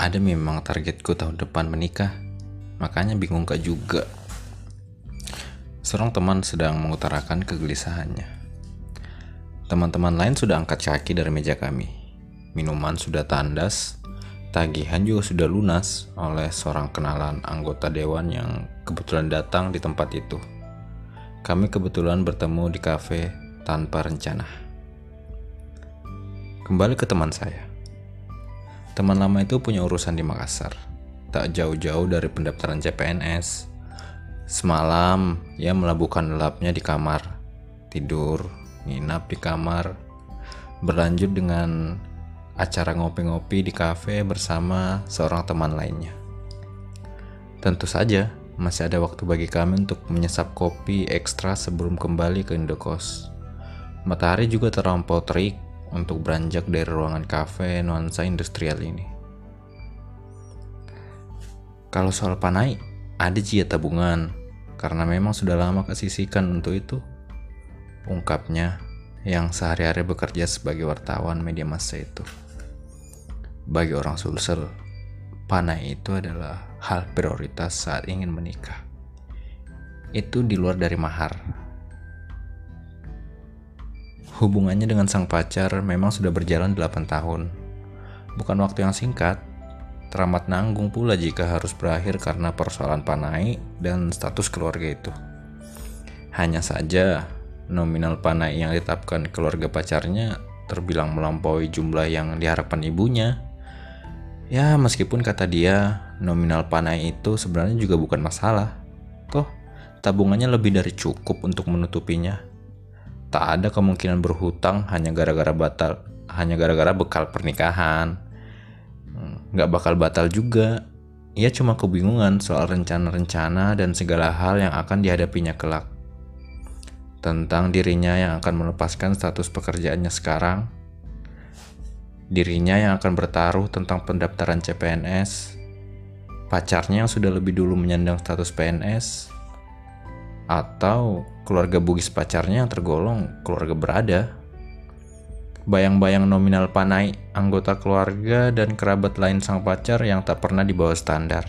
ada memang targetku tahun depan menikah, makanya bingung gak juga. Seorang teman sedang mengutarakan kegelisahannya. Teman-teman lain sudah angkat kaki dari meja kami. Minuman sudah tandas, tagihan juga sudah lunas oleh seorang kenalan anggota dewan yang kebetulan datang di tempat itu. Kami kebetulan bertemu di kafe tanpa rencana. Kembali ke teman saya. Teman lama itu punya urusan di Makassar, tak jauh-jauh dari pendaftaran CPNS. Semalam, ia melabuhkan lapnya di kamar, tidur, nginap di kamar, berlanjut dengan acara ngopi-ngopi di kafe bersama seorang teman lainnya. Tentu saja, masih ada waktu bagi kami untuk menyesap kopi ekstra sebelum kembali ke Indokos. Matahari juga terlampau terik untuk beranjak dari ruangan kafe nuansa industrial ini. Kalau soal panai, ada jia tabungan, karena memang sudah lama kesisikan untuk itu. Ungkapnya yang sehari-hari bekerja sebagai wartawan media massa itu. Bagi orang Sulsel, panai itu adalah hal prioritas saat ingin menikah. Itu di luar dari mahar, Hubungannya dengan sang pacar memang sudah berjalan 8 tahun. Bukan waktu yang singkat, teramat nanggung pula jika harus berakhir karena persoalan panai dan status keluarga itu. Hanya saja, nominal panai yang ditetapkan keluarga pacarnya terbilang melampaui jumlah yang diharapkan ibunya. Ya, meskipun kata dia, nominal panai itu sebenarnya juga bukan masalah. Toh, tabungannya lebih dari cukup untuk menutupinya tak ada kemungkinan berhutang hanya gara-gara batal hanya gara-gara bekal pernikahan. Hmm, nggak bakal batal juga. Ia cuma kebingungan soal rencana-rencana dan segala hal yang akan dihadapinya kelak. Tentang dirinya yang akan melepaskan status pekerjaannya sekarang. Dirinya yang akan bertaruh tentang pendaftaran CPNS pacarnya yang sudah lebih dulu menyandang status PNS atau keluarga bugis pacarnya yang tergolong keluarga berada. Bayang-bayang nominal panai anggota keluarga dan kerabat lain sang pacar yang tak pernah dibawa standar.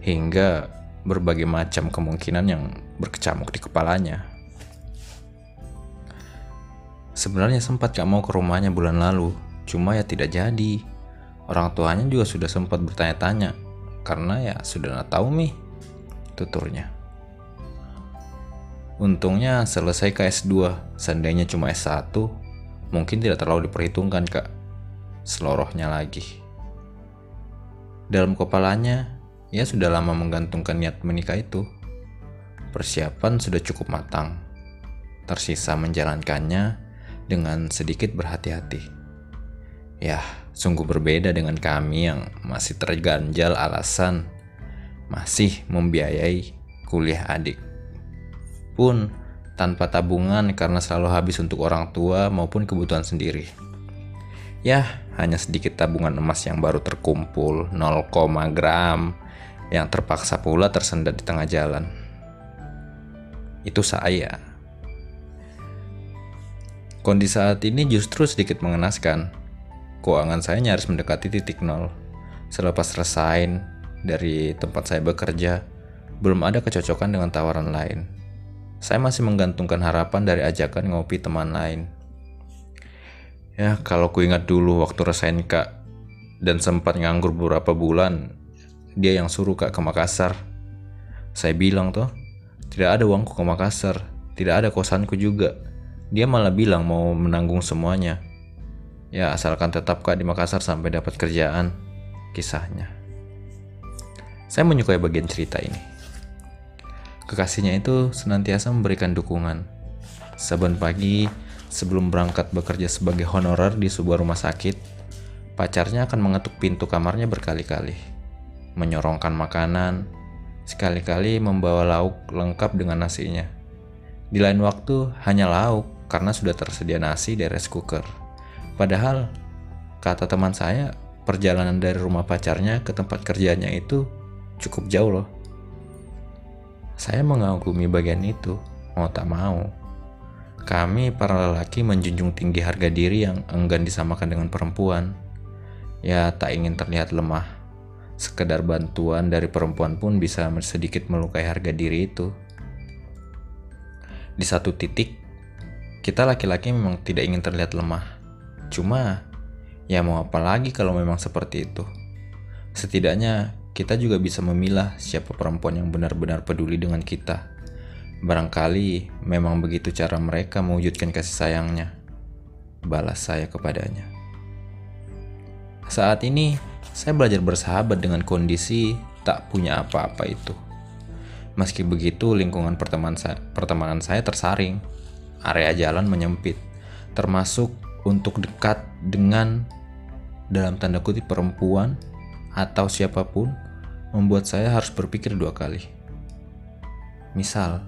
Hingga berbagai macam kemungkinan yang berkecamuk di kepalanya. Sebenarnya sempat gak mau ke rumahnya bulan lalu, cuma ya tidak jadi. Orang tuanya juga sudah sempat bertanya-tanya, karena ya sudah tahu nih tuturnya. Untungnya selesai ke S2, seandainya cuma S1, mungkin tidak terlalu diperhitungkan kak. Selorohnya lagi. Dalam kepalanya, ia sudah lama menggantungkan niat menikah itu. Persiapan sudah cukup matang. Tersisa menjalankannya dengan sedikit berhati-hati. Ya, sungguh berbeda dengan kami yang masih terganjal alasan masih membiayai kuliah adik pun tanpa tabungan karena selalu habis untuk orang tua maupun kebutuhan sendiri. Ya, hanya sedikit tabungan emas yang baru terkumpul 0, gram yang terpaksa pula tersendat di tengah jalan. Itu saya. Kondisi saat ini justru sedikit mengenaskan. Keuangan saya nyaris mendekati titik nol. Selepas resign dari tempat saya bekerja, belum ada kecocokan dengan tawaran lain saya masih menggantungkan harapan dari ajakan ngopi teman lain. Ya, kalau ku ingat dulu waktu resign kak dan sempat nganggur beberapa bulan, dia yang suruh kak ke Makassar. Saya bilang tuh, tidak ada uangku ke Makassar, tidak ada kosanku juga. Dia malah bilang mau menanggung semuanya. Ya, asalkan tetap kak di Makassar sampai dapat kerjaan. Kisahnya. Saya menyukai bagian cerita ini. Kekasihnya itu senantiasa memberikan dukungan. Saban pagi, sebelum berangkat bekerja sebagai honorer di sebuah rumah sakit, pacarnya akan mengetuk pintu kamarnya berkali-kali, menyorongkan makanan, sekali-kali membawa lauk lengkap dengan nasinya. Di lain waktu, hanya lauk karena sudah tersedia nasi di rice cooker. Padahal, kata teman saya, perjalanan dari rumah pacarnya ke tempat kerjanya itu cukup jauh loh. Saya mengagumi bagian itu, mau tak mau. Kami para lelaki menjunjung tinggi harga diri yang enggan disamakan dengan perempuan. Ya, tak ingin terlihat lemah. Sekedar bantuan dari perempuan pun bisa sedikit melukai harga diri itu. Di satu titik, kita laki-laki memang tidak ingin terlihat lemah. Cuma, ya mau apa lagi kalau memang seperti itu. Setidaknya, kita juga bisa memilah siapa perempuan yang benar-benar peduli dengan kita. Barangkali memang begitu cara mereka mewujudkan kasih sayangnya. Balas saya kepadanya. Saat ini, saya belajar bersahabat dengan kondisi tak punya apa-apa itu. Meski begitu, lingkungan pertemanan saya, pertemanan saya tersaring. Area jalan menyempit, termasuk untuk dekat dengan dalam tanda kutip perempuan atau siapa pun membuat saya harus berpikir dua kali. Misal,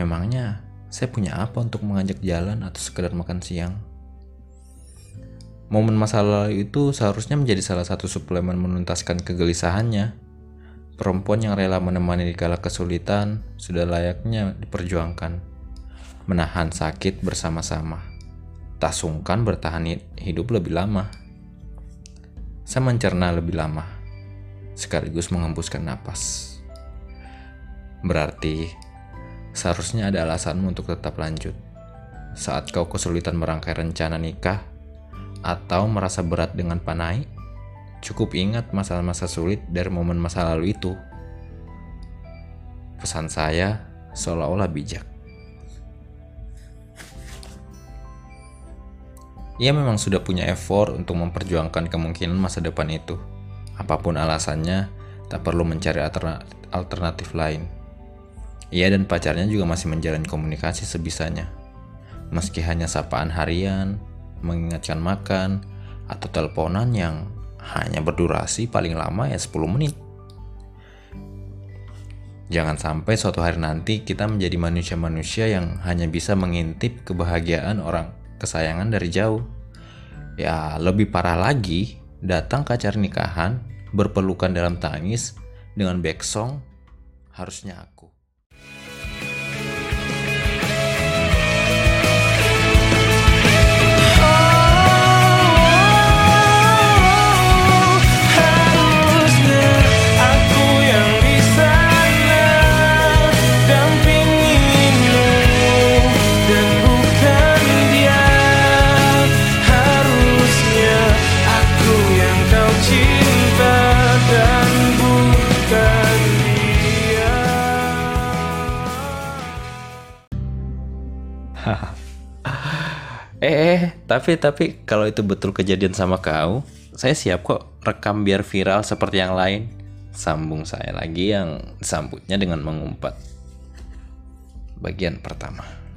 memangnya saya punya apa untuk mengajak jalan atau sekedar makan siang? Momen masa lalu itu seharusnya menjadi salah satu suplemen menuntaskan kegelisahannya. Perempuan yang rela menemani di kala kesulitan sudah layaknya diperjuangkan. Menahan sakit bersama-sama. Tak sungkan bertahan hidup lebih lama. Saya mencerna lebih lama, sekaligus mengembuskan napas. Berarti, seharusnya ada alasanmu untuk tetap lanjut. Saat kau kesulitan merangkai rencana nikah, atau merasa berat dengan panai, cukup ingat masa-masa sulit dari momen masa lalu itu. Pesan saya seolah-olah bijak. Ia memang sudah punya effort untuk memperjuangkan kemungkinan masa depan itu. Apa pun alasannya, tak perlu mencari alternatif lain. Ia dan pacarnya juga masih menjalin komunikasi sebisanya. Meski hanya sapaan harian, mengingatkan makan, atau teleponan yang hanya berdurasi paling lama ya 10 menit. Jangan sampai suatu hari nanti kita menjadi manusia-manusia yang hanya bisa mengintip kebahagiaan orang kesayangan dari jauh. Ya, lebih parah lagi, datang ke acara nikahan, berpelukan dalam tangis dengan backsong, harusnya aku. Eh, eh, tapi tapi kalau itu betul kejadian sama kau, saya siap kok rekam biar viral seperti yang lain. Sambung saya lagi yang sambutnya dengan mengumpat. Bagian pertama.